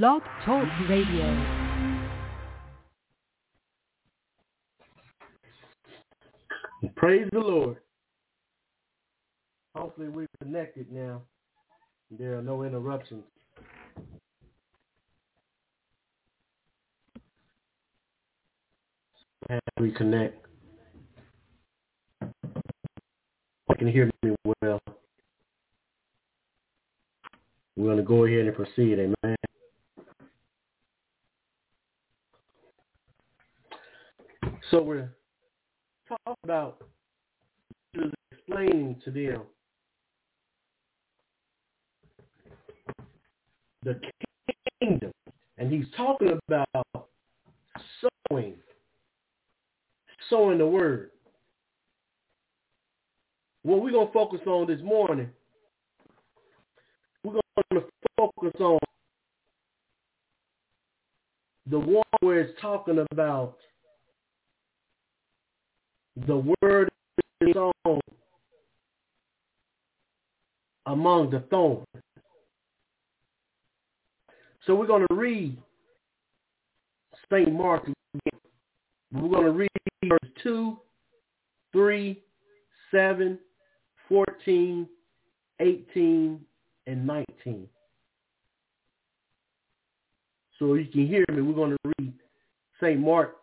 Blog Talk Radio. Praise the Lord. Hopefully we're connected now. There are no interruptions. And reconnect. You can hear me well. We're going to go ahead and proceed. Amen. So we're talking about explaining to them the kingdom. And he's talking about sowing, sowing the word. What we're going to focus on this morning, we're going to focus on the one where it's talking about the word is sown among the thorns. So we're going to read St. Mark again. We're going to read verse 2, 3, 7, 14, 18, and 19. So you can hear me, we're going to read St. Mark,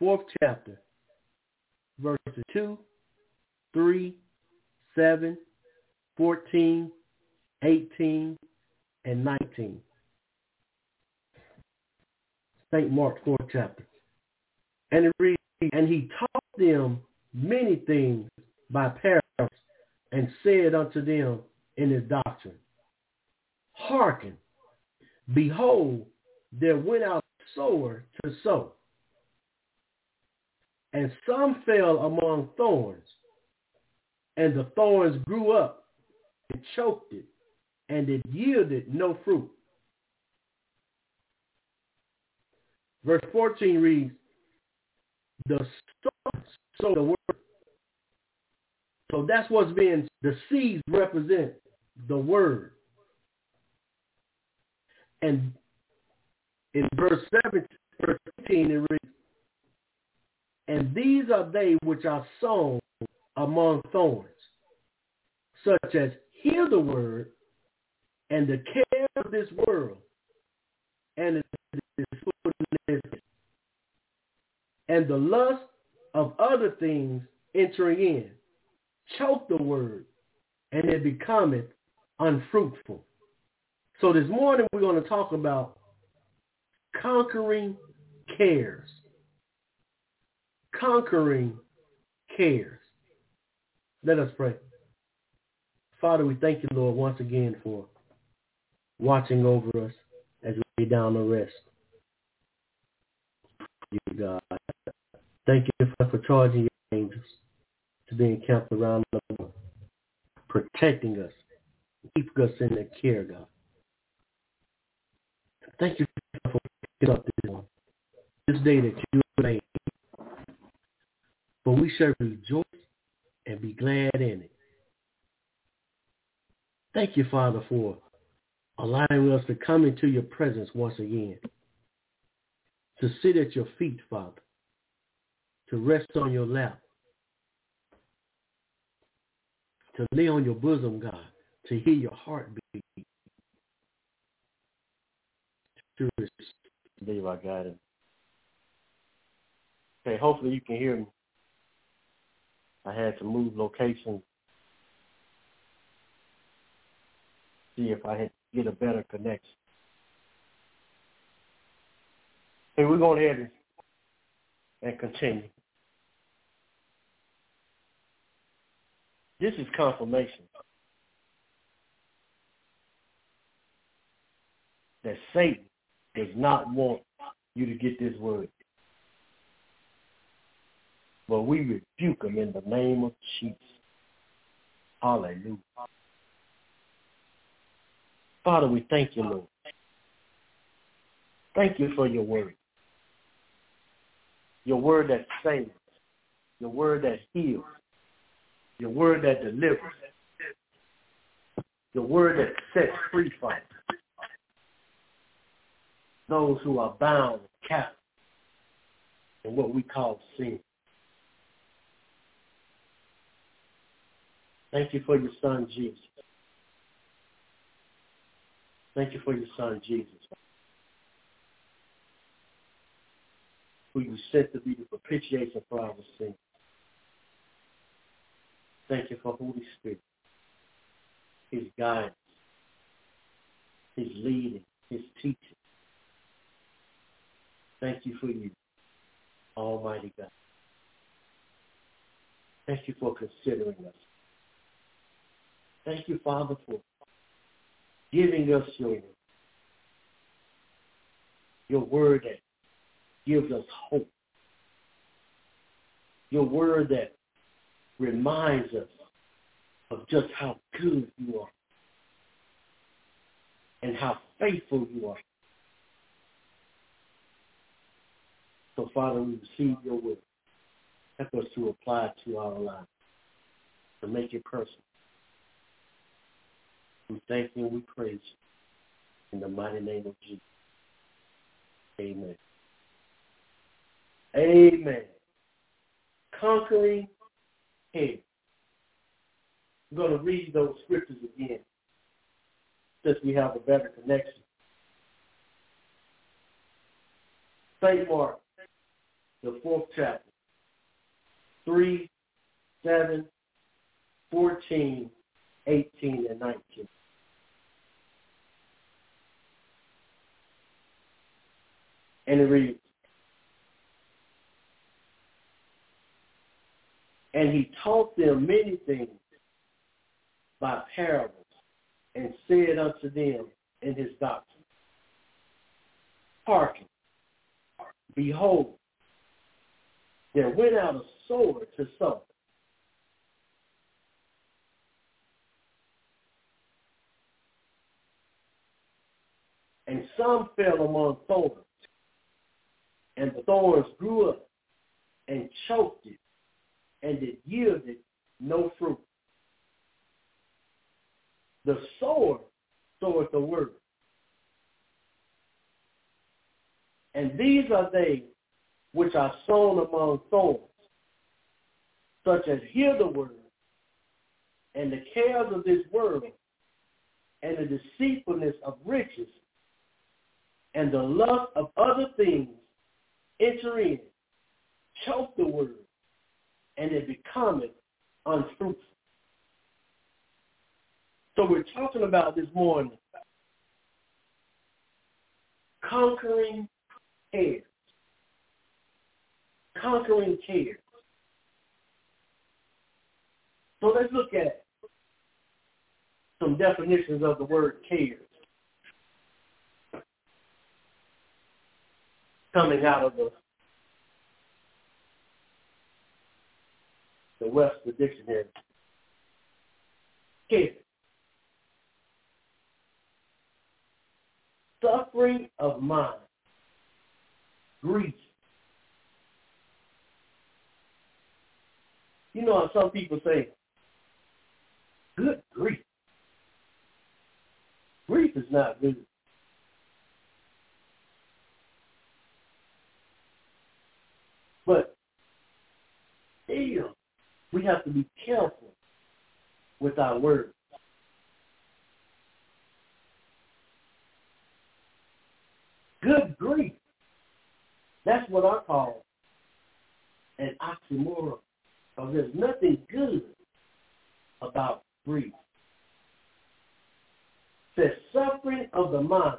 4th chapter, verses 2, 3, 7, 14, 18, and 19. St. Mark 4th chapter. And it reads, And he taught them many things by parables, and said unto them in his doctrine, Hearken, behold, there went out a sower to sow. And some fell among thorns, and the thorns grew up and choked it, and it yielded no fruit. Verse 14 reads, the the word. So that's what's being, the seeds represent the word. And in verse 17, verse 15, it reads, and these are they which are sown among thorns, such as hear the word and the care of this world and and the lust of other things entering in choke the word and it becometh unfruitful. So this morning we're going to talk about conquering cares. Conquering cares. Let us pray. Father, we thank you, Lord, once again for watching over us as we lay down to rest. You, God. Thank you for charging your angels to be encamped around the world, protecting us, keeping us in their care, God. Thank you for picking up this one, this day that you made. For we shall rejoice and be glad in it. Thank you, Father, for allowing us to come into your presence once again, to sit at your feet, Father, to rest on your lap, to lay on your bosom, God, to hear your heartbeat. To I got it. Okay, hopefully you can hear me. I had to move locations. See if I had get a better connection. Hey, we're going ahead and continue. This is confirmation that Satan does not want you to get this word. But we rebuke them in the name of Jesus. Hallelujah. Father, we thank you, Lord. Thank you for your word. Your word that saves. Your word that heals. Your word that delivers. Your word that sets free from. those who are bound, captive in what we call sin. Thank you for your son, Jesus. Thank you for your son, Jesus, who you sent to be the propitiation for our sins. Thank you for Holy Spirit, his guidance, his leading, his teaching. Thank you for you, Almighty God. Thank you for considering us. Thank you, Father, for giving us your, your word that gives us hope. Your word that reminds us of just how good you are and how faithful you are. So, Father, we receive your word. Help us to apply it to our lives, to make it personal. We thank you and we praise you. In the mighty name of Jesus. Amen. Amen. Conquering head. I'm going to read those scriptures again since we have a better connection. St. Mark, the fourth chapter, 3, 7, 14, 18, and 19. And it reads, And he taught them many things by parables and said unto them in his doctrine, Hearken, behold, there went out a sword to sow. And some fell among thorns, and the thorns grew up and choked it, and it yielded no fruit. The sower soweth the word. And these are they which are sown among thorns, such as hear the word, and the cares of this world, and the deceitfulness of riches, and the lust of other things enter in, choke the word, and it becometh unfruitful. So we're talking about this morning conquering cares. Conquering cares. So let's look at some definitions of the word cares. Coming out of the the Webster Dictionary. Care. Suffering of mind. Grief. You know how some people say, good grief. Grief is not good. But still, we have to be careful with our words. Good grief. That's what I call an oxymoron. Because there's nothing good about grief. The suffering of the mind,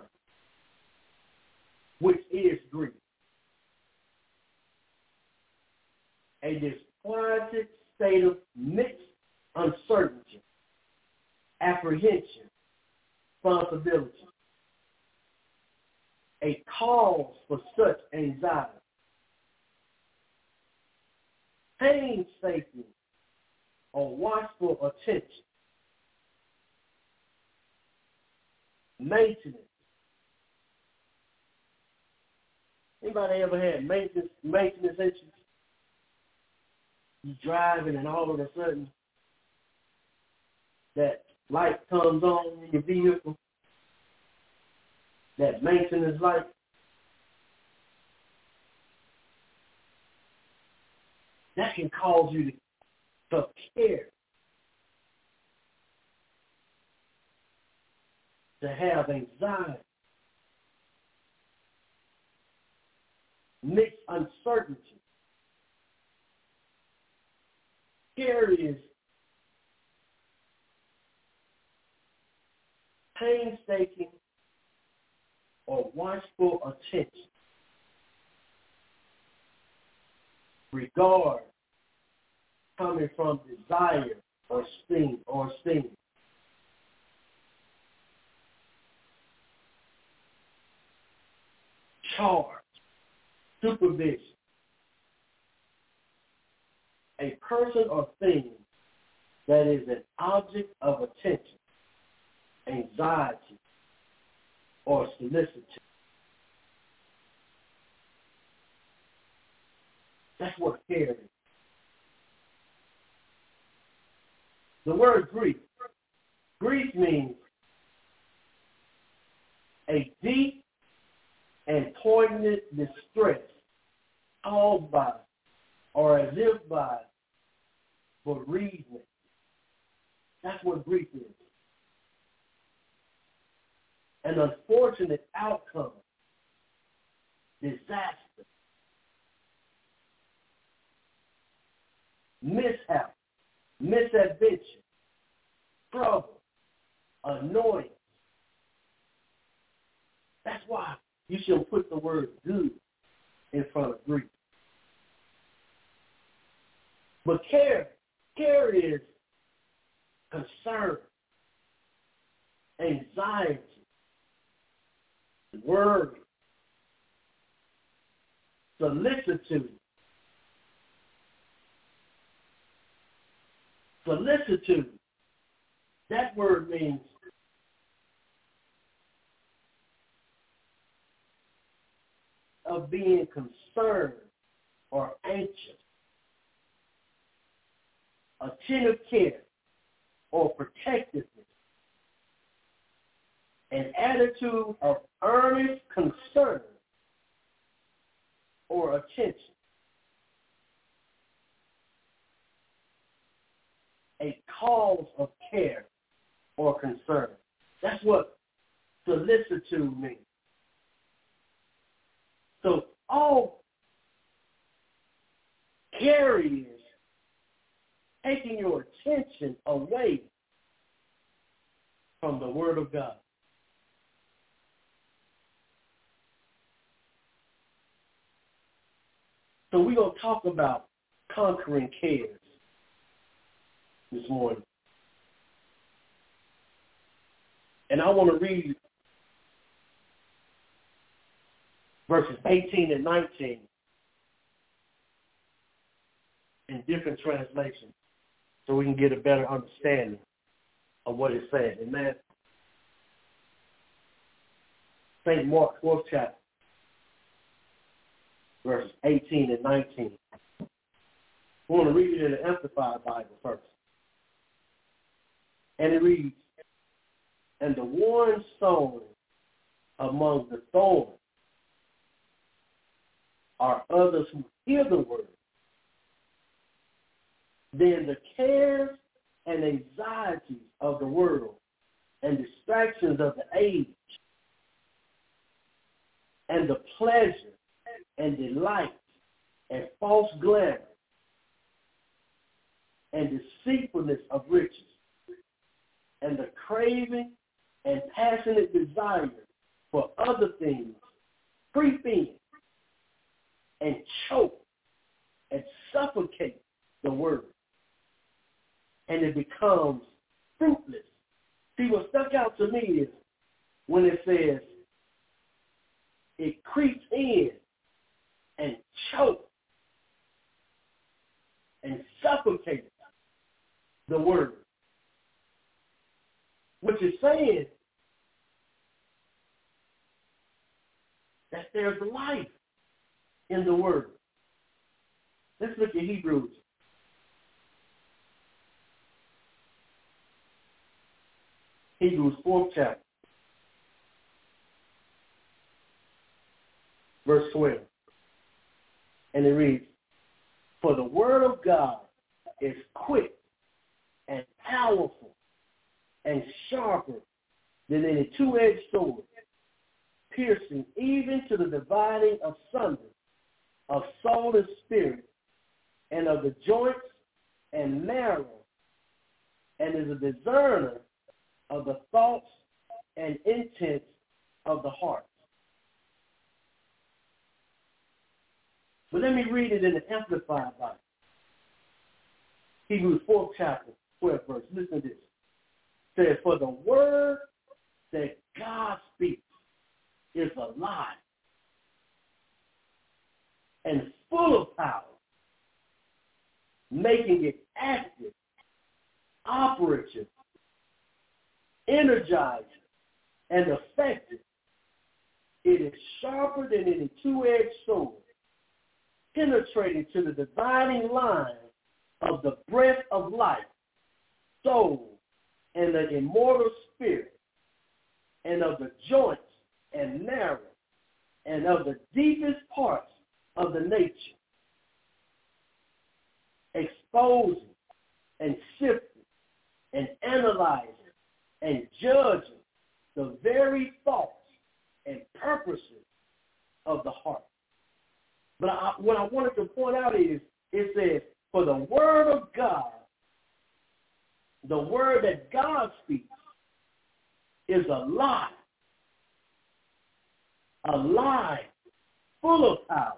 which is grief. A disquieted state of mixed uncertainty, apprehension, responsibility. A cause for such anxiety. Painstaking or watchful attention. Maintenance. Anybody ever had maintenance maintenance issues? You're driving and all of a sudden that light comes on in your vehicle, that maintenance light. That can cause you to, to care, to have anxiety, mixed uncertainty. Care is painstaking or watchful attention, regard coming from desire or esteem or esteem. Charge, supervision. A person or thing that is an object of attention, anxiety, or solicitude. That's what care is. The word grief. Grief means a deep and poignant distress caused by or as if by bereavement. That's what grief is an unfortunate outcome, disaster, mishap, misadventure, trouble, annoyance. That's why you should put the word good in front of grief. But care, care is concern, anxiety, worry, solicitude. Solicitude. That word means of being concerned or anxious, attentive care or protectiveness, an attitude of earnest concern or attention. A cause of care or concern. That's what solicitude means. So all carriers taking your attention away from the Word of God. So we're going to talk about conquering cares this morning. And I want to read verses 18 and 19 in different translations so we can get a better understanding of what it's saying. Amen. St. Mark, 4th chapter verses 18 and 19. I want to read it in the Amplified Bible first. And it reads, And the one sown among the thorns are others who hear the word. Then the cares and anxieties of the world and distractions of the age and the pleasure and delight and false glamour and deceitfulness of riches and the craving and passionate desire for other things creep in and choke and suffocate the word. And it becomes fruitless. See, what stuck out to me is when it says it creeps in and chokes and suffocates the word. Which is saying that there's life in the word. Let's look at Hebrews. Hebrews 4th chapter. Verse 12. And it reads, For the word of God is quick and powerful and sharper than any two-edged sword, piercing even to the dividing asunder of soul and spirit, and of the joints and marrow, and is a discerner of the thoughts and intents of the heart. But let me read it in the Amplified Bible. Hebrews 4th chapter, 12th verse. Listen to this. It says, For the word that God speaks is alive and full of power, making it active, operative, energizing, and effective. It is sharper than any two-edged sword, penetrating to the dividing line of the breath of life, soul, and the immortal spirit, and of the joints and marrow, and of the deepest parts of the nature, exposing and sifting and analyzing and judging the very thoughts and purposes of the heart. But I, what I wanted to point out is, it says, for the word of God, the word that God speaks, is alive, alive, full of power.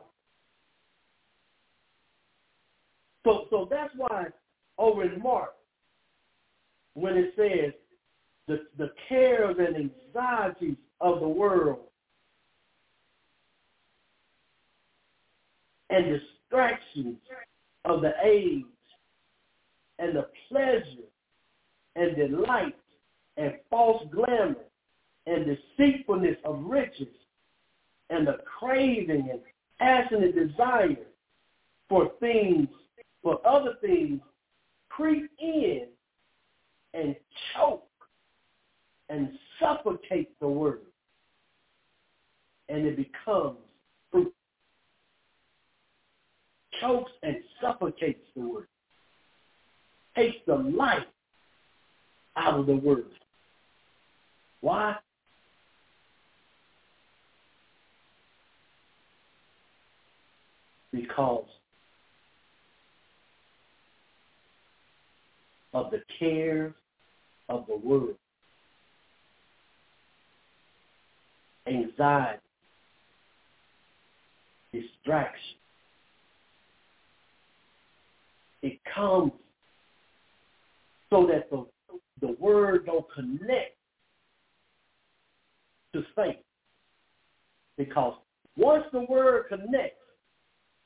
So, so that's why over in Mark, when it says the, the cares and anxieties of the world and distractions of the age and the pleasure and delight and false glamour and deceitfulness of riches and the craving and passionate desire for things, for other things, creep in and choke and suffocate the word. And it becomes fruit. Chokes and suffocates the word. Takes the life out of the word. Why? Because of the cares of the world. Anxiety, distraction. It comes so that the, the word don't connect to faith. Because once the word connects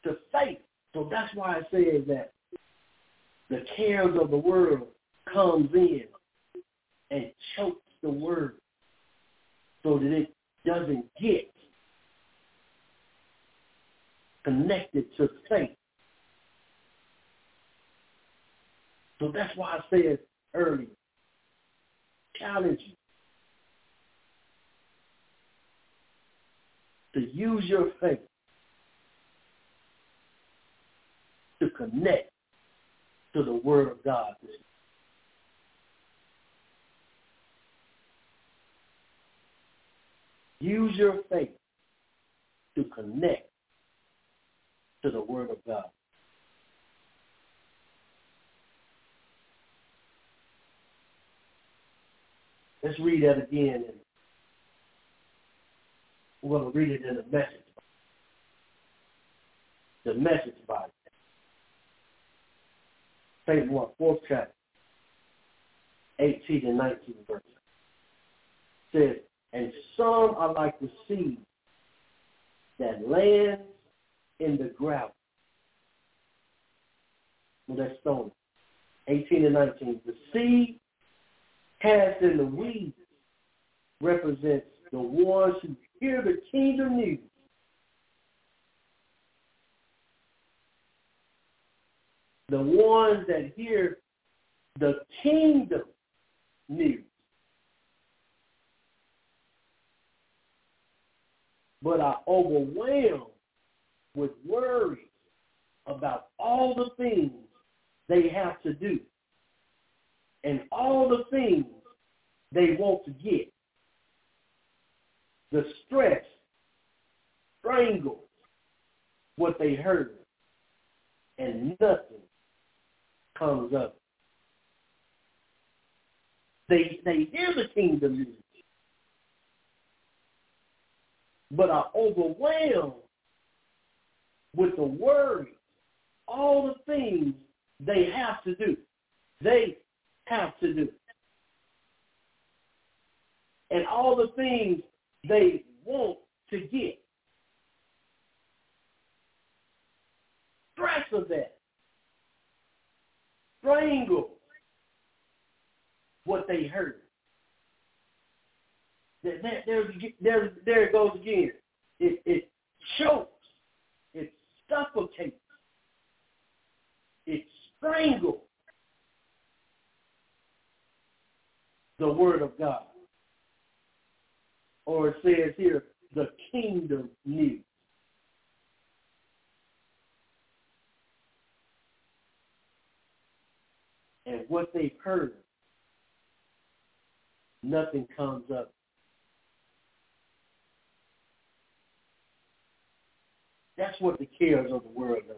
to faith, so that's why it says that the cares of the world comes in and chokes the word so that it doesn't get connected to faith. So that's why I said earlier, challenge you to use your faith to connect to the Word of God. Use your faith to connect to the Word of God. Let's read that again. And we're going to read it in the message. The message Bible. St. Mark, fourth chapter, 18 and 19 verse. Says, and some are like the seed that lands in the ground. Well, that's stone. 18 and 19. The seed cast in the weeds represents the ones who hear the kingdom news. The ones that hear the kingdom news. But are overwhelmed with worries about all the things they have to do and all the things they want to get. The stress strangles what they heard, and nothing comes up. They they hear the kingdom music, but are overwhelmed with the worry, all the things they have to do. They have to do. And all the things they want to get. Stress of that. Strangle what they heard. There, there, there, there it goes again. It, it chokes. It suffocates. It strangles the word of God. Or it says here, the kingdom news. And what they've heard, nothing comes up. That's what the cares of the world does.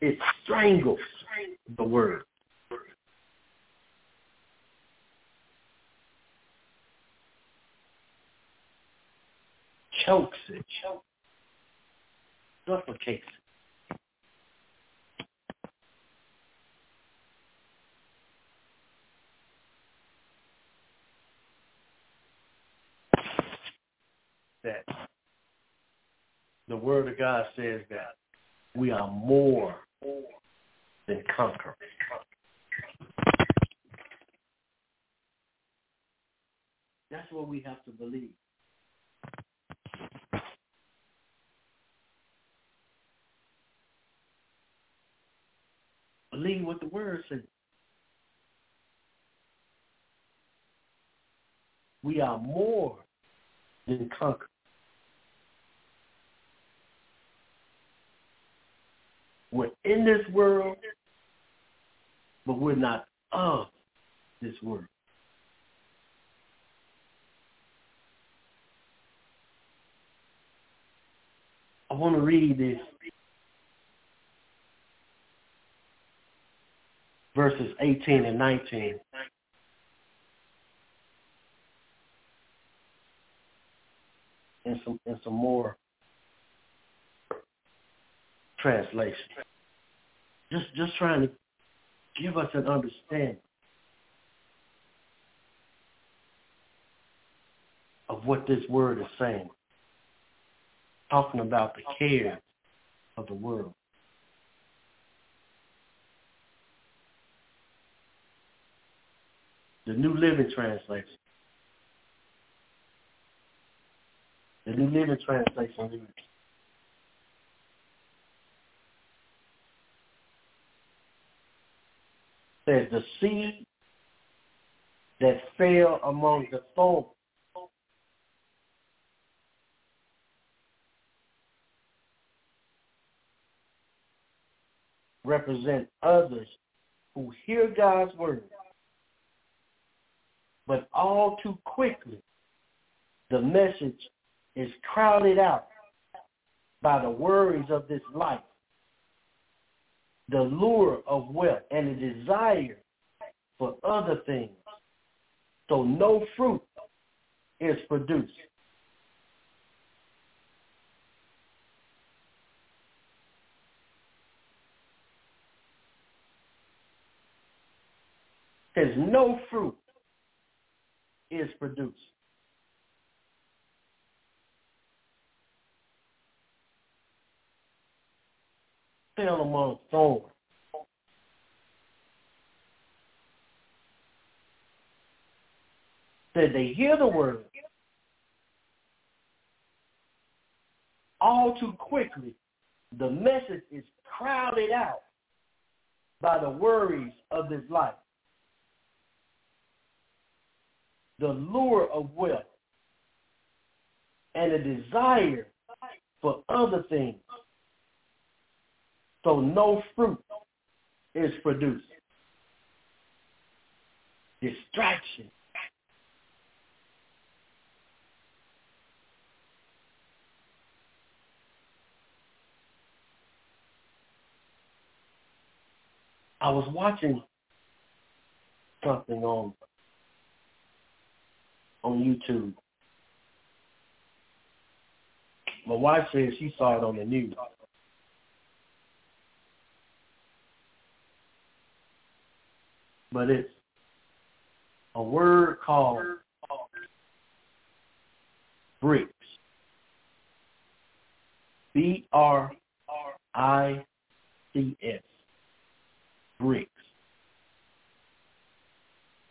It strangles the word. chokes it, chokes, suffocates it. That the word of God says that we are more than conquerors. That's what we have to believe. Believe what the word says. We are more than conquerors. We're in this world, but we're not of this world. I want to read this verses 18 and 19. And some and some more translation. Just just trying to give us an understanding of what this word is saying. Talking about the care of the world. the New Living Translation. The New Living Translation says the seed that fell among the thorns. Represent others who hear God's word but all too quickly, the message is crowded out by the worries of this life, the lure of wealth, and the desire for other things. So no fruit is produced. There's no fruit is produced. Fell among thorns. Did they hear the word all too quickly. The message is crowded out by the worries of this life. the lure of wealth and a desire for other things. So no fruit is produced. Distraction. I was watching something on on YouTube. My wife says she saw it on the news. But it's a word called BRICS. B R I C S. BRICS.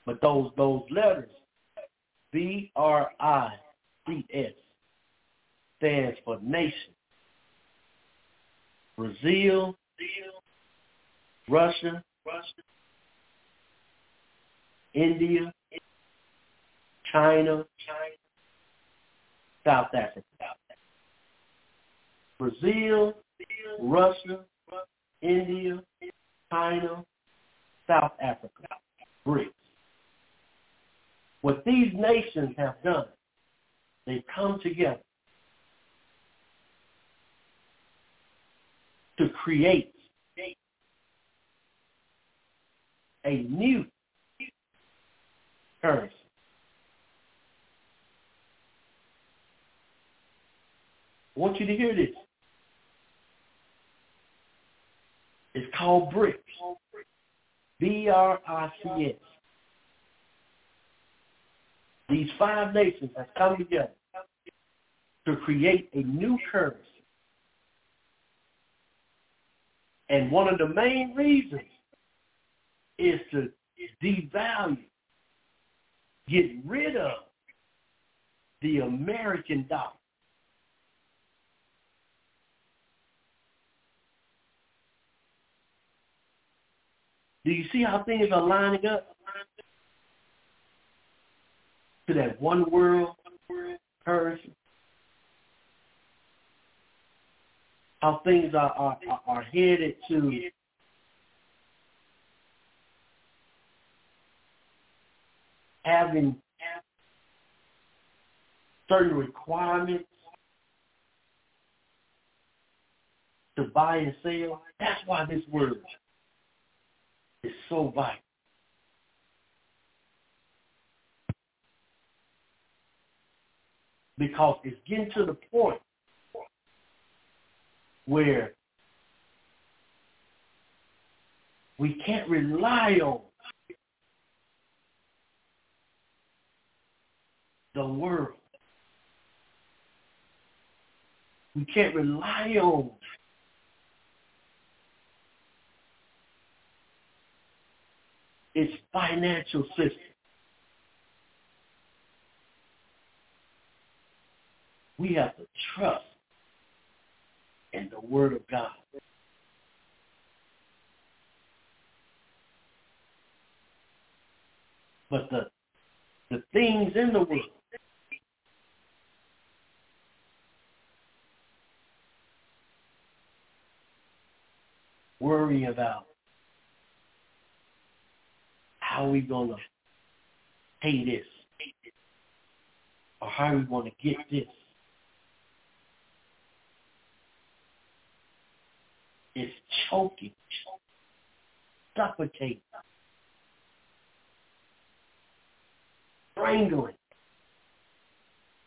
But those those letters, B R I C S, stands for nation. Brazil, Russia, India, China, South Africa. Brazil, Russia, India, China, South Africa, BRICS. What these nations have done, they've come together to create a new currency. I want you to hear this. It's called BRICS. B-R-I-C-S. These five nations have come together to create a new currency. And one of the main reasons is to devalue, get rid of the American dollar. Do you see how things are lining up to that one world currency? How things are, are, are headed to having certain requirements to buy and sell. That's why this word is so vital. Because it's getting to the point where we can't rely on the world. We can't rely on its financial system. We have to trust in the Word of God. But the the things in the world worry about how we to pay this? Or how we to get this? It's choking, suffocating, strangling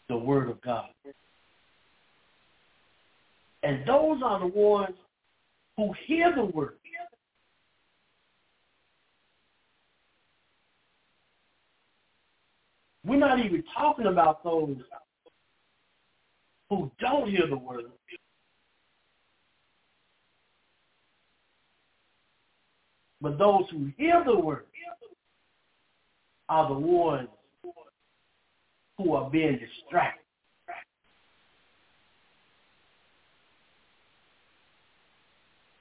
the word of God. And those are the ones who hear the word. We're not even talking about those who don't hear the word. But those who hear the word are the ones who are being distracted.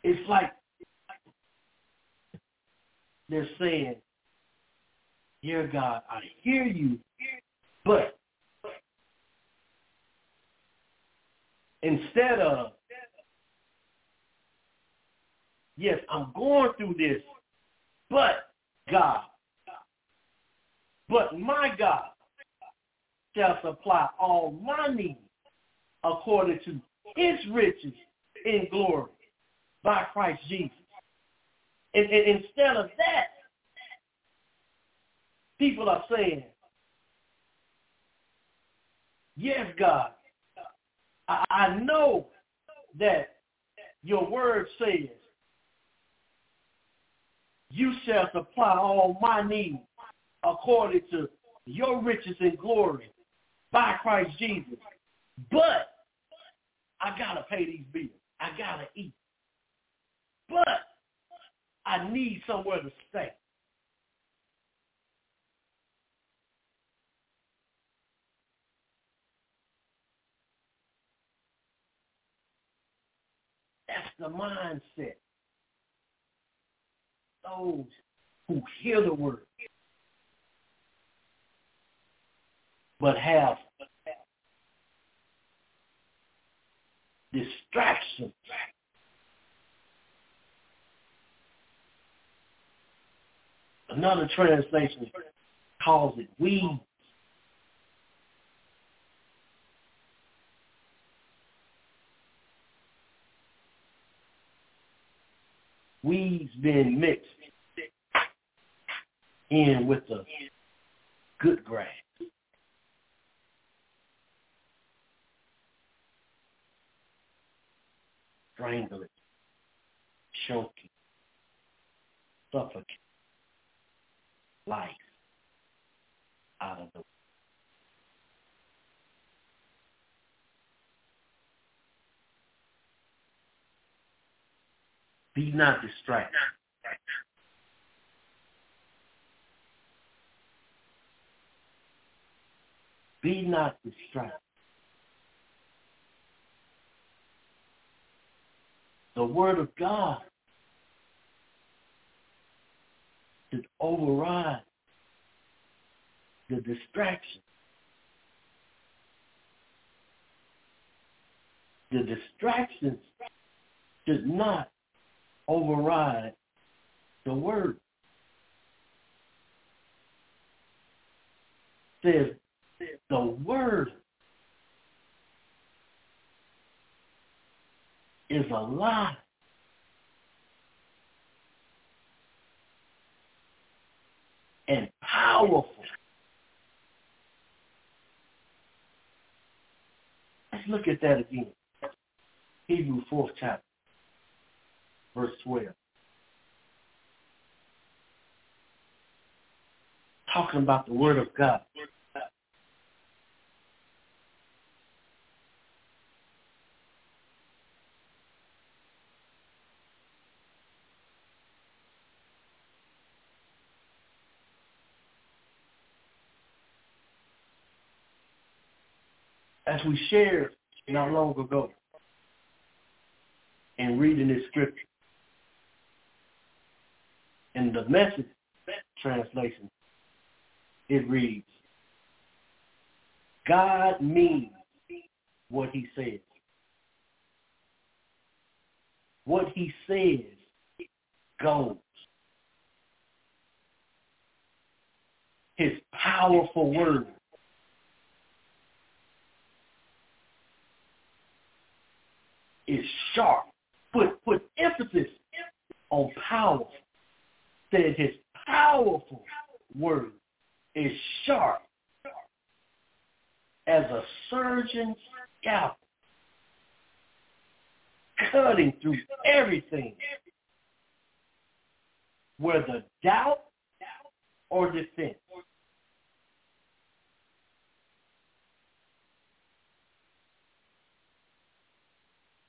It's like they're saying, Dear God, I hear you, but instead of yes, I'm going through this, but God, but my God shall supply all my needs according to his riches in glory by Christ Jesus. And, and instead of that, people are saying, yes, God, I, I know that your word says, you shall supply all my needs according to your riches and glory by Christ Jesus. But I got to pay these bills. I got to eat. But I need somewhere to stay. That's the mindset. Those who hear the word but have distractions. Another translation calls it weeds. Weeds being mixed in with the good grass. strangle it, choke it, suffocate life out of the Be not distracted. Be not distracted. the word of God should override the distraction. The distractions should not override the word. Says the word is a And powerful. Let's look at that again. Hebrew 4th chapter, verse 12. Talking about the word of God. As we shared not long ago in reading this scripture. In the message translation, it reads, God means what he says. What he says goes. His powerful word is sharp. Put put emphasis on power. Said his powerful word is sharp as a surgeon's scalpel, cutting through everything, whether doubt or defense.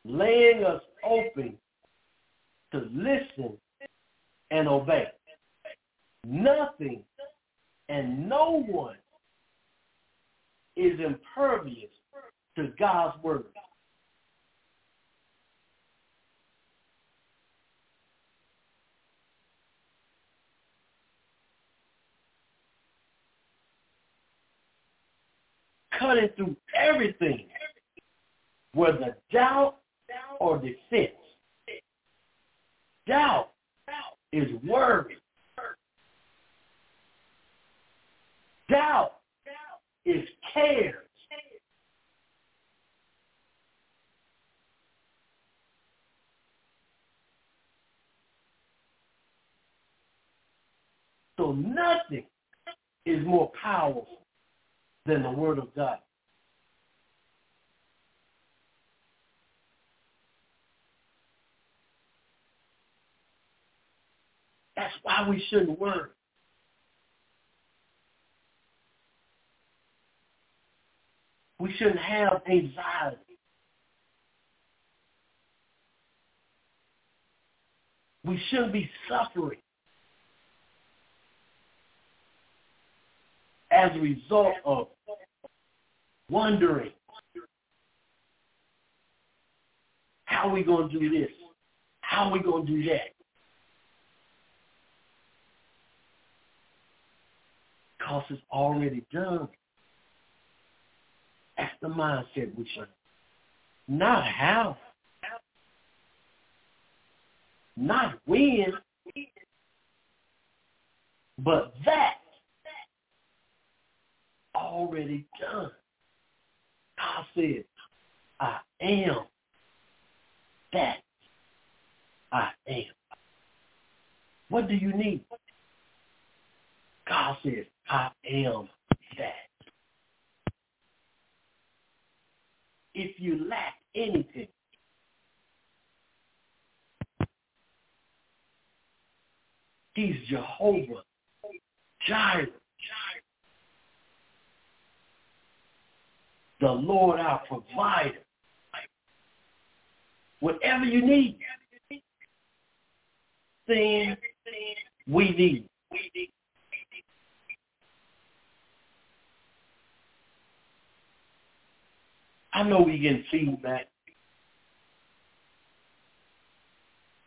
Laying us open to listen and obey. Nothing and no one is impervious to God's word. Cutting through everything, whether doubt or defense. Doubt is worry. Doubt is care. So nothing is more powerful than the Word of God. That's why we shouldn't worry. We shouldn't have anxiety. We shouldn't be suffering as a result of wondering how are we going to do this? How are we going to do that? Because it's already done. That's the mindset we should. Not how. Not when. But that already done. God said, I am that I am. What do you need? God says, I am that. If you lack anything, He's Jehovah Jireh. The Lord our provider. Whatever you need, then we need. I know we get feedback,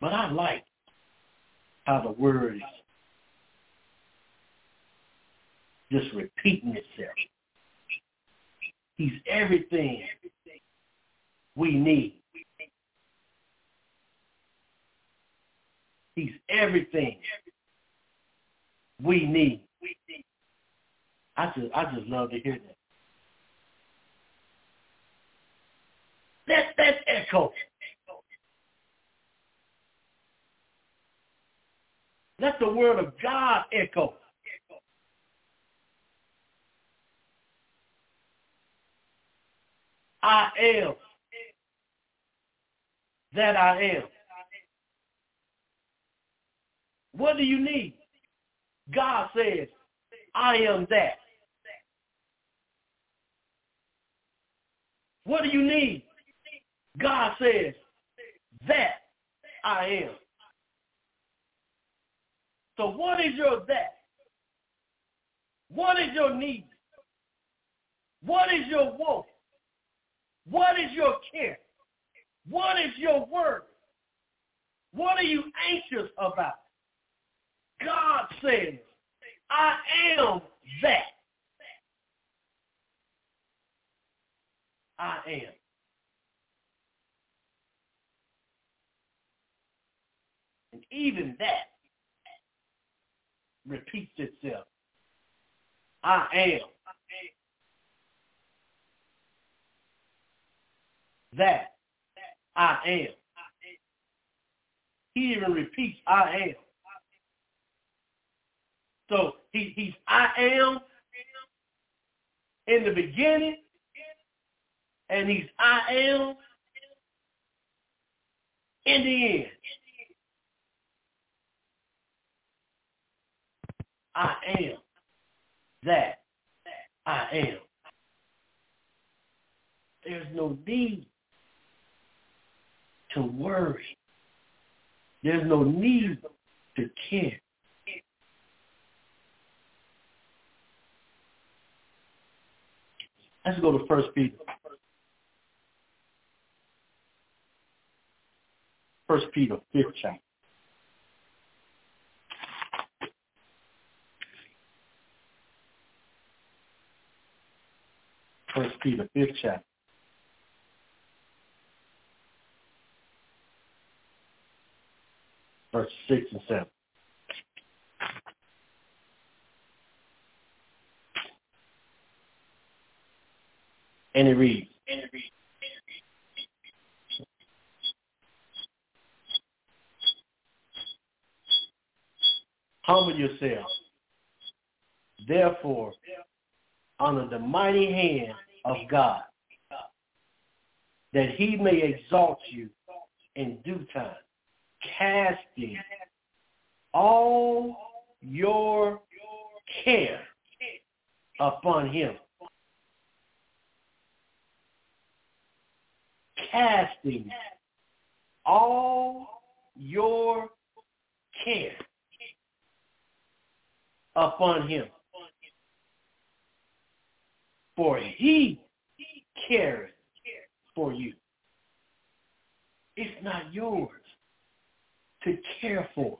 but I like how the word is just repeating itself. He's everything we need. He's everything we need. I just I just love to hear that. Let that echo. Let the word of God echo. I am that I am. What do you need? God says, I am that. What do you need? God says, that I am. So what is your that? What is your need? What is your want? What is your care? What is your worry? What are you anxious about? God says, I am that. I am. And even that repeats itself. I am. That I am. He even repeats, I am. So he, he's I am in the beginning, and he's I am in the end. I am that I am. There's no need to worry. There's no need to care. Let's go to First Peter. First Peter, fifth chapter. First Peter, fifth chapter. verse 6 and 7. And it reads, Humble yourself, therefore, under the mighty hand of God, that he may exalt you in due time, casting all your care upon him. Casting all your care upon him. For he cares for you. It's not yours to care for.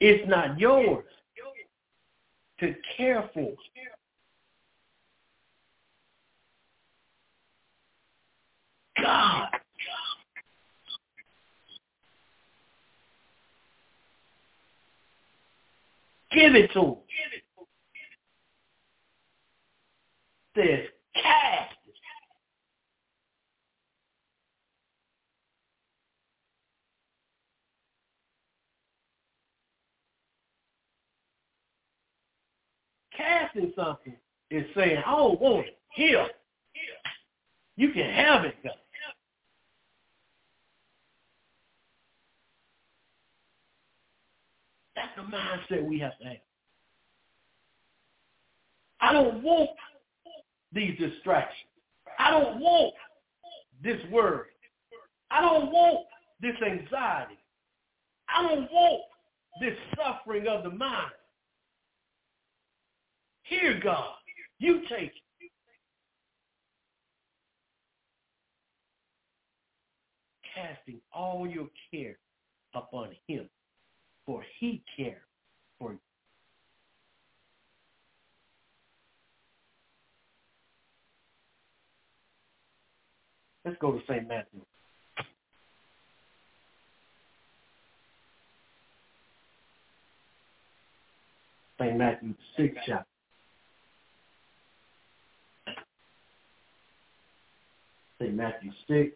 It's not yours to care for. God. Give it to him. Says cast it. Casting something is saying, I don't want it. Here. You can have it, God. That's the mindset we have to have. I don't want these distractions. I don't want this worry. I don't want this anxiety. I don't want this suffering of the mind. Here, God, you take it. Casting all your care upon him, for he cares for you. Let's go to St. Matthew. St. Matthew 6 chapter. St. Matthew 6.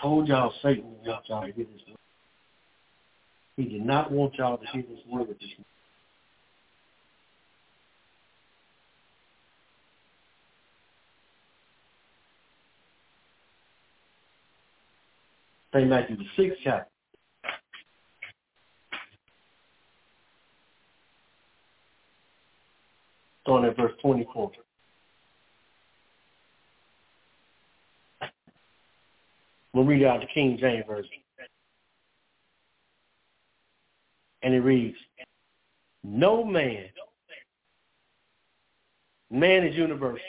Told y'all Satan wants y'all to hear this word. He did not want y'all to hear this word this morning. St. Matthew the sixth chapter. Starting at verse 24. We'll read out the King James Version. And it reads, No man, man is universal.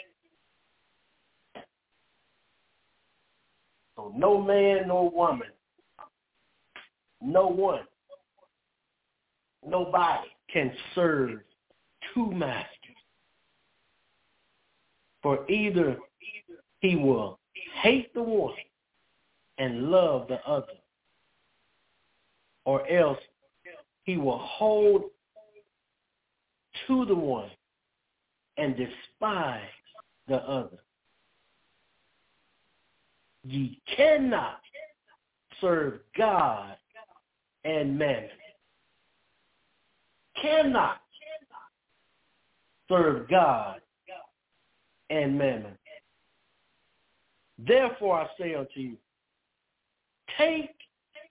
So no man, no woman, no one, nobody can serve two masters. For either he will hate the one and love the other, or else he will hold to the one and despise the other. Ye cannot serve God and mammon. Cannot serve God and mammon. Therefore I say unto you, take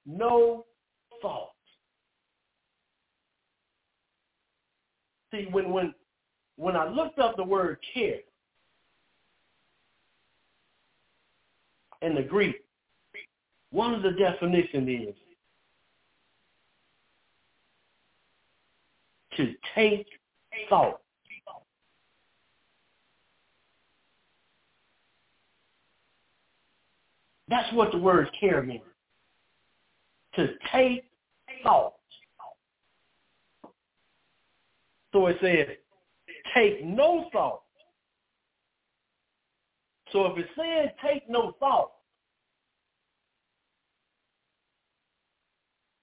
no thought. See, when when when I looked up the word care in the Greek, one of the definitions is to take thought. That's what the word care means. To take thought. So it says, take no thought. So if it says take no thought,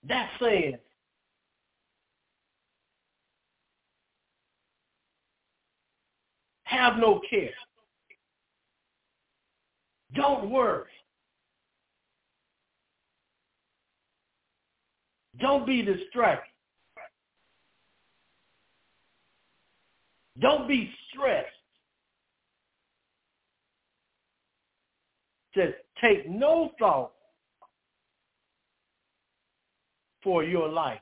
that's saying have no care. Don't worry. Don't be distracted. Don't be stressed. Just take no thought for your life.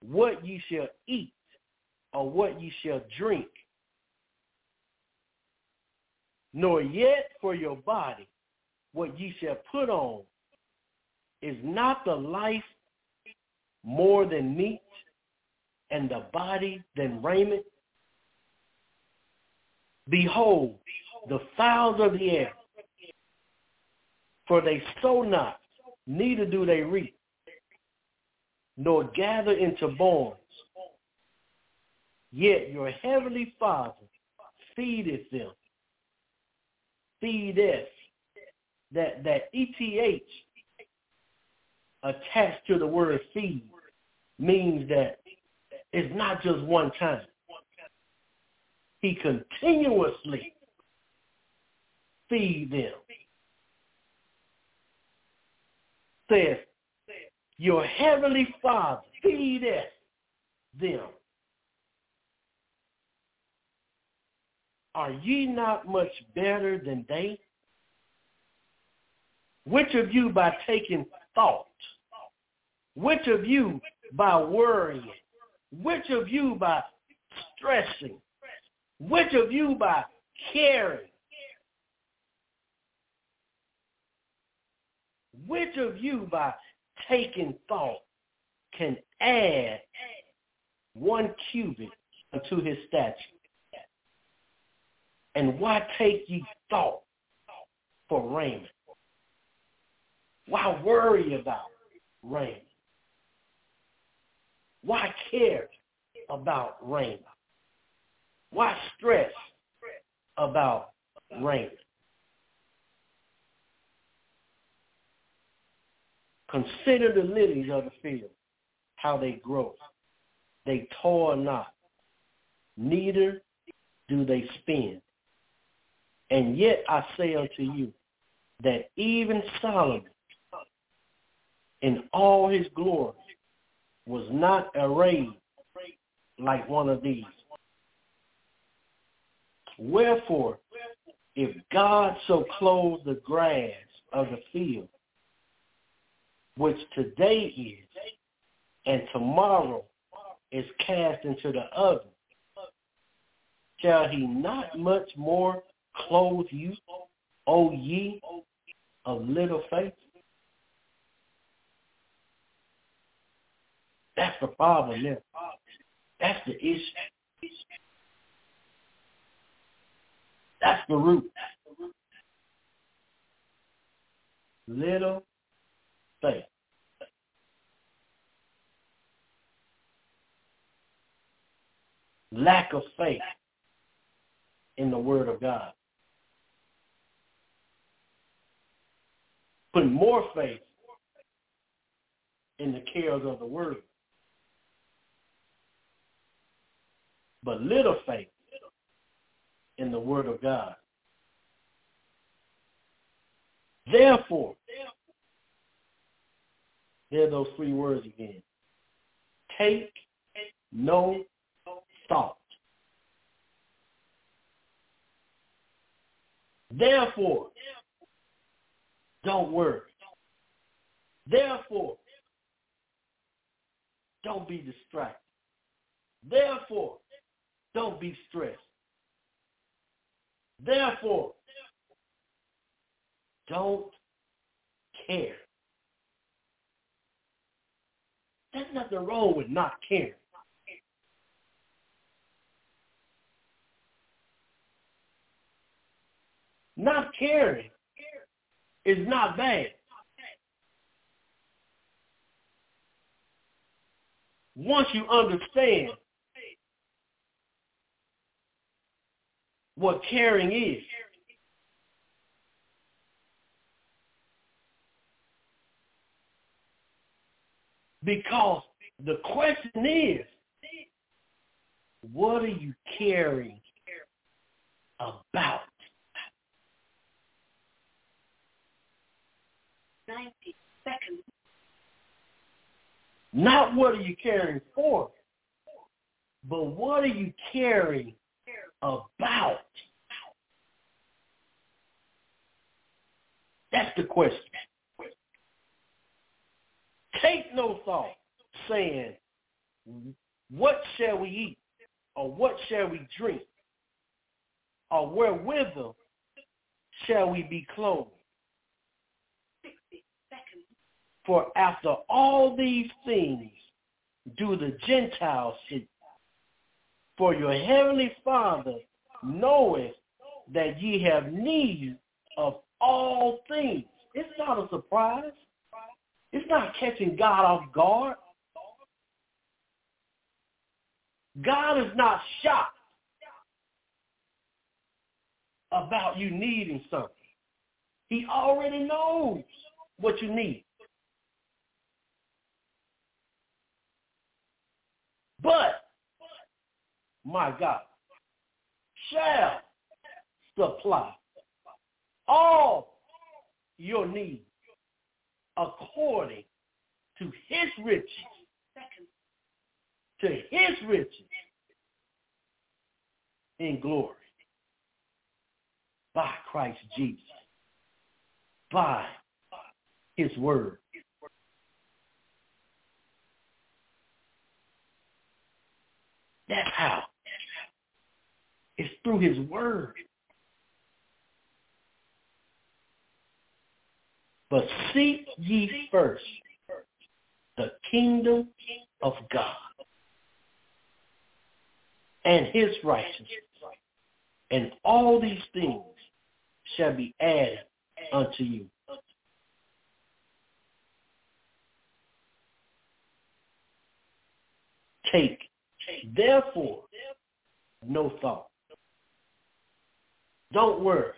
What you shall eat or what you shall drink, nor yet for your body what you shall put on. Is not the life more than meat and the body than raiment? Behold, the fowls of the air, for they sow not, neither do they reap, nor gather into barns. Yet your heavenly Father feedeth them. Feedeth. That that ETH attached to the word feed means that it's not just one time. He continuously feed them. Says, your heavenly Father feedeth them. Are ye not much better than they? Which of you by taking thought? Which of you by worrying? Which of you by stressing? Which of you by caring? Which of you by taking thought can add one cubit unto his stature? And why take ye thought for raiment? Why worry about raiment? Why care about rain? Why stress about rain? Consider the lilies of the field, how they grow. They toil not, neither do they spin. And yet I say unto you that even Solomon in all his glory was not arrayed like one of these. Wherefore, if God so clothes the grass of the field, which today is, and tomorrow is cast into the oven, shall he not much more clothe you, O ye of little faith? That's the problem there. That's the issue. That's the root. Little faith. Lack of faith in the Word of God. Put more faith in the cares of the Word. But little faith in the word of God. Therefore, there are those three words again. Take no thought. Therefore, don't worry. Therefore, don't be distracted. Therefore, don't be stressed. Therefore, don't care. There's nothing wrong with not caring. Not caring is not bad. Once you understand what caring is, because the question is, what are you caring about? 90 seconds. Not what are you caring for, but what are you caring about? That's the question. Take no thought saying, what shall we eat? Or what shall we drink? Or wherewith shall we be clothed? For after all these things do the Gentiles seek. For your heavenly Father knoweth that ye have need of all things. It's not a surprise. It's not catching God off guard. God is not shocked about you needing something. He already knows what you need. But, my God, shall supply all your needs according to his riches. To his riches in glory by Christ Jesus, by his word. That's how. It's through his word. But seek ye first the kingdom of God and his righteousness, and all these things shall be added unto you. Take Therefore, no thought. Don't worry.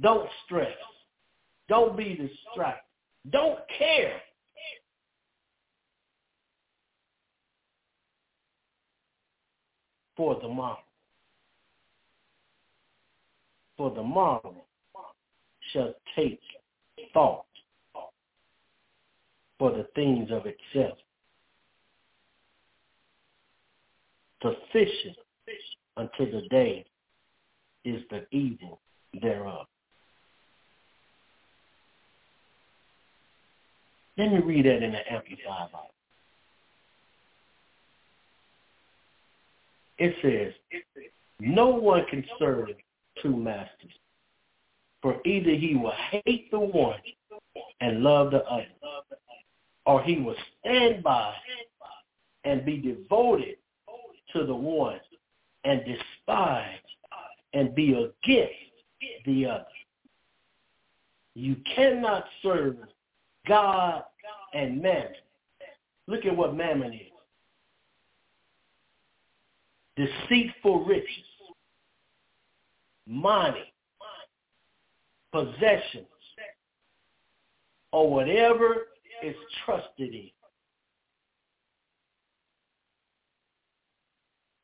Don't stress. Don't be distracted. Don't care. For the morrow. For the morrow shall take thought for the things of itself. Sufficient unto the day is the evil thereof. Let me read that in the Amplified Bible. It says, no one can serve two masters, for either he will hate the one and love the other, or he will stand by and be devoted to the one and despise and be against the other. You cannot serve God and mammon. Look at what mammon is. Deceitful riches, money, possessions, or whatever is trusted in.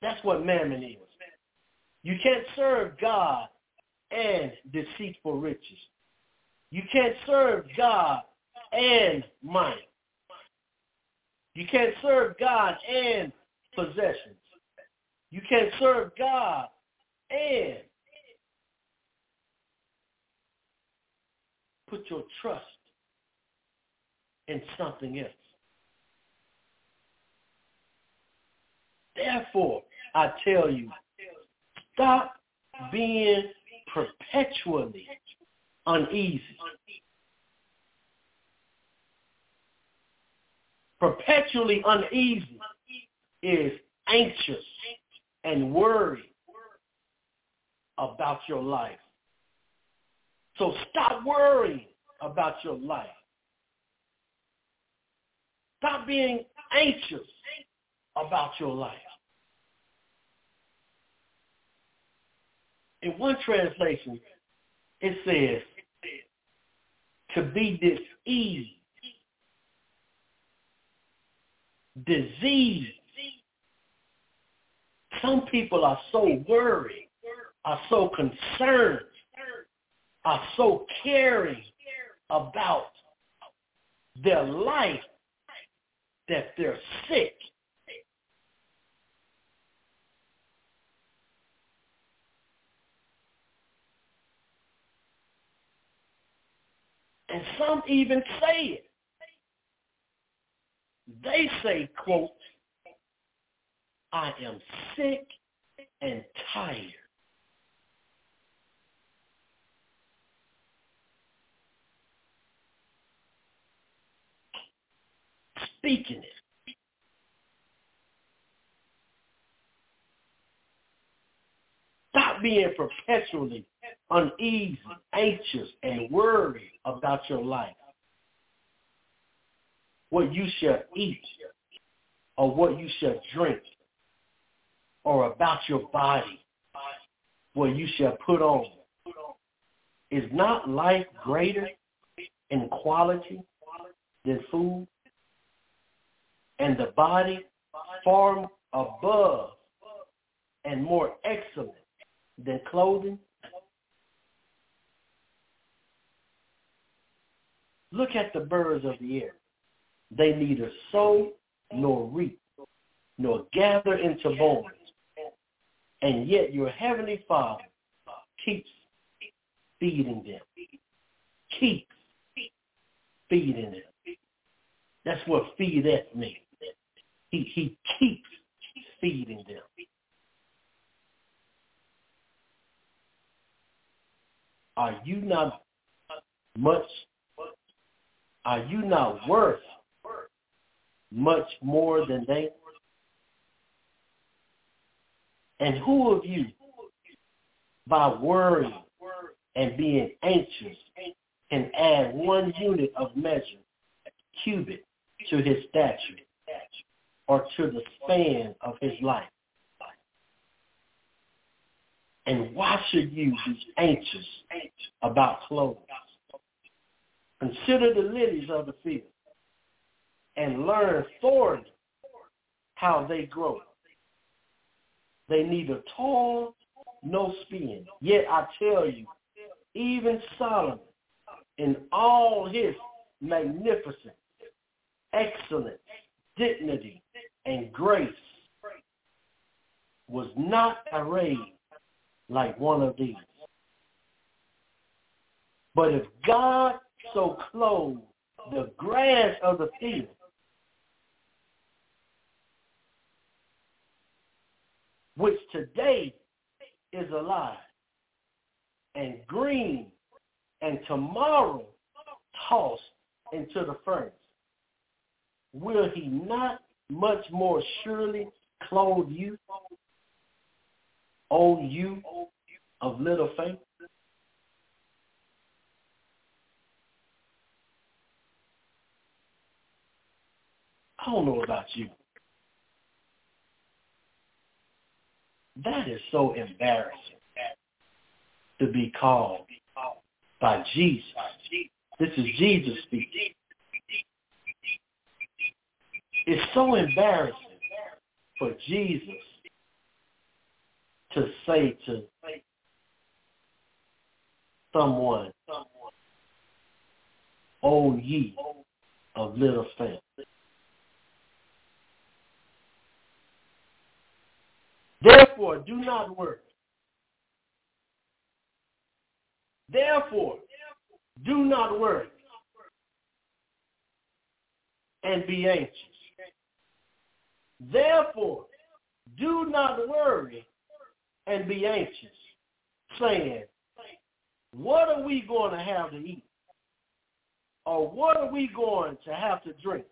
That's what mammon is. You can't serve God and deceitful riches. You can't serve God and money. You can't serve God and possessions. You can't serve God and put your trust in something else. Therefore, I tell you, stop being perpetually uneasy. Perpetually uneasy is anxious and worried about your life. So stop worrying about your life. Stop being anxious about your life. In one translation, it says to be diseased, disease. Some people are so worried, are so concerned, are so caring about their life that they're sick. And some even say it. They say, quote, I am sick and tired. Speaking it. Stop being perpetually uneasy, anxious, and worried about your life. What you shall eat or what you shall drink or about your body, what you shall put on. Is not life greater in quality than food? And the body far above and more excellent than clothing? Look at the birds of the air. They neither sow nor reap, nor gather into barns. And yet your heavenly Father keeps feeding them. Keeps feeding them. That's what feedeth me. He, he keeps feeding them. Are you not much are you not worth much more than they? And who of you, by worrying and being anxious, can add one unit of measure, cubit, to his stature or to the span of his life? And why should you be anxious about clothes? Consider the lilies of the field and learn thoroughly how they grow. They neither toil nor spin. Yet I tell you, even Solomon in all his magnificence, excellence, dignity, and grace was not arrayed like one of these. But if God so clothe the grass of the field. Which today is alive and green and tomorrow tossed into the furnace. Will he not much more surely clothe you, O you of little faith? I don't know about you. That is so embarrassing to be called by Jesus. This is Jesus speaking. It's so embarrassing for Jesus to say to someone, O ye of little faith. Therefore, do not worry. Therefore, do not worry and be anxious. Therefore, do not worry and be anxious, saying, what are we going to have to eat? Or what are we going to have to drink?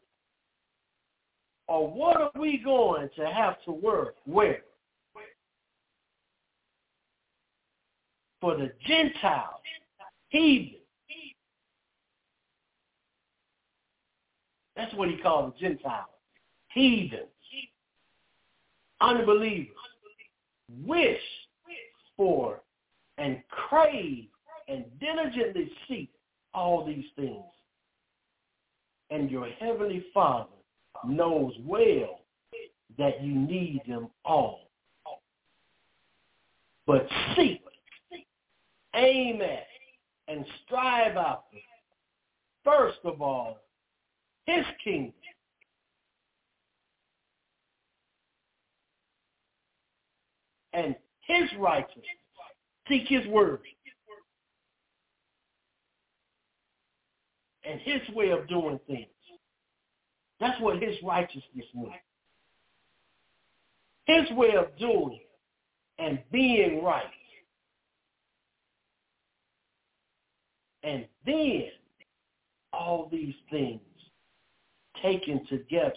Or what are we going to have to work, wear? For the Gentiles, heathen. That's what he called the Gentiles, heathens, unbelievers, wish for and crave and diligently seek all these things. And your heavenly Father knows well that you need them all. But seek, aim at, and strive after, first of all, his kingdom. And his righteousness. Seek his word. And his way of doing things. That's what his righteousness means. His way of doing and being right. And then all these things taken together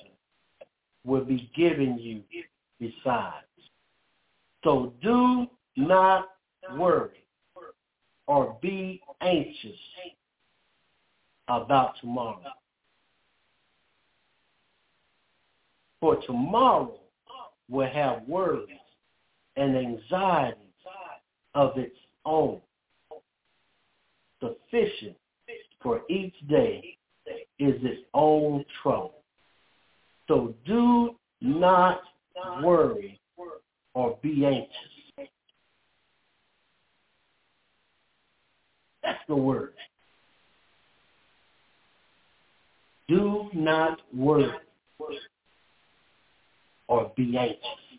will be given you besides. So do not worry or be anxious about tomorrow. For tomorrow will have worries and anxieties of its own. Sufficient for each day is its own trouble. So do not worry or be anxious. That's the word. Do not worry or be anxious.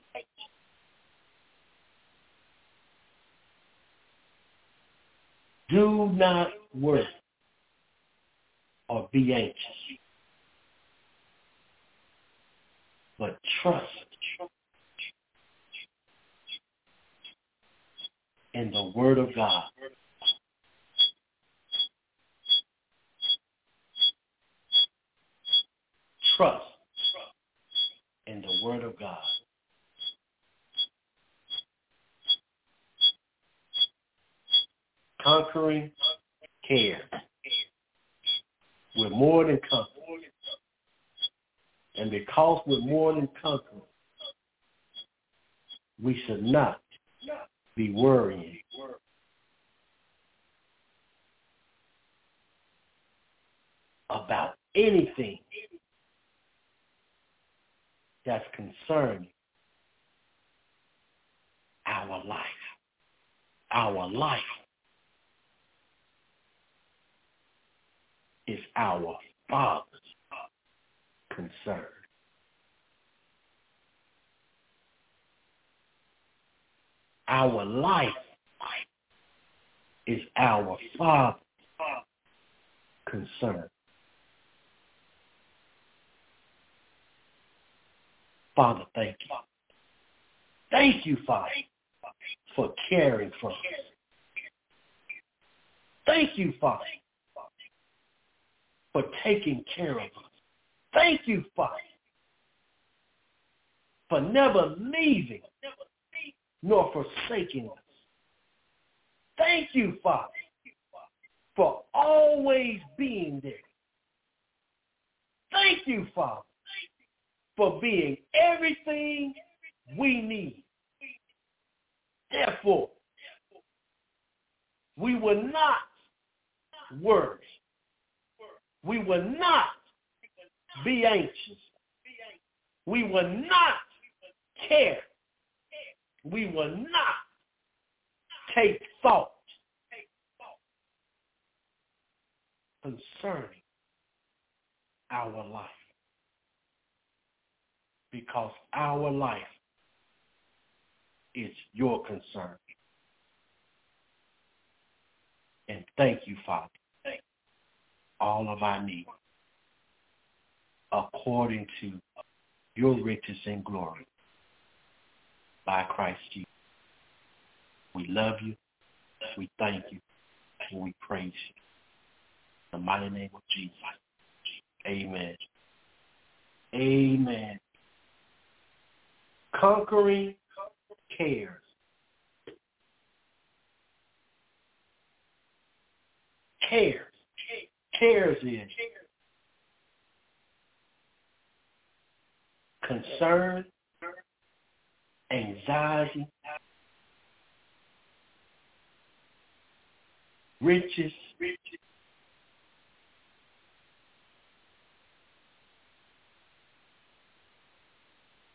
Do not worry or be anxious, but trust in the Word of God. Trust in the Word of God. Conquering care. We're more than conquerors. And because we're more than conquerors, we should not be worrying. About anything that's concerning our life. Our life is our Father's concern. Our life is our Father's concern. Father, thank you. Thank you, Father, for caring for us. Thank you, Father, for taking care of us. Thank you, Father, for never leaving nor forsaking us. Thank you, Father, for always being there. Thank you, Father, for being everything we need. Therefore, we will not worry. We will not be anxious. We will not care. We will not take thought concerning our life because our life is your concern. And thank you, Father, all of our needs according to your riches and glory by Christ Jesus. We love you. We thank you. And we praise you. In the mighty name of Jesus. Amen. Amen conquering cares. Cares. Cares is concern, anxiety, riches,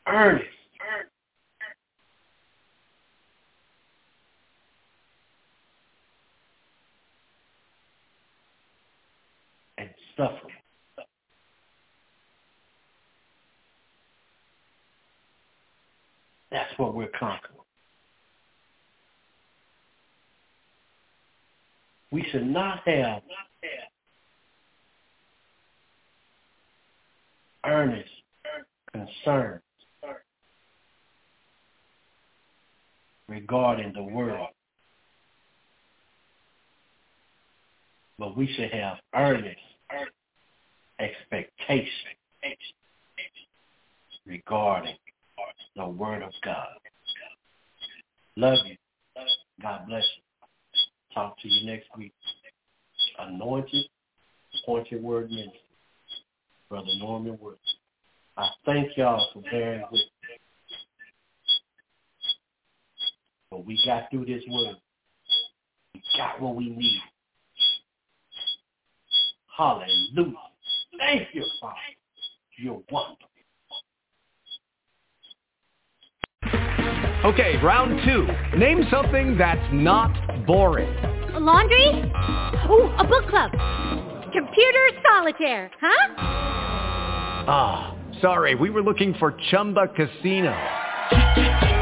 earnest. And That's what we're conquering. We should not have earnest concern regarding the world. But we should have earnest expectation regarding the word of God. Love you. God bless you. Talk to you next week. Anointed, appointed word ministry. Brother Norman Woodard. I thank y'all for bearing with me. But we got through this word. We got what we need. Hallelujah. Thank you, Father. You're wonderful. Okay, round two. Name something that's not boring. A laundry? Ooh, a book club. Computer solitaire, huh? Ah, sorry, we were looking for Chumba Casino.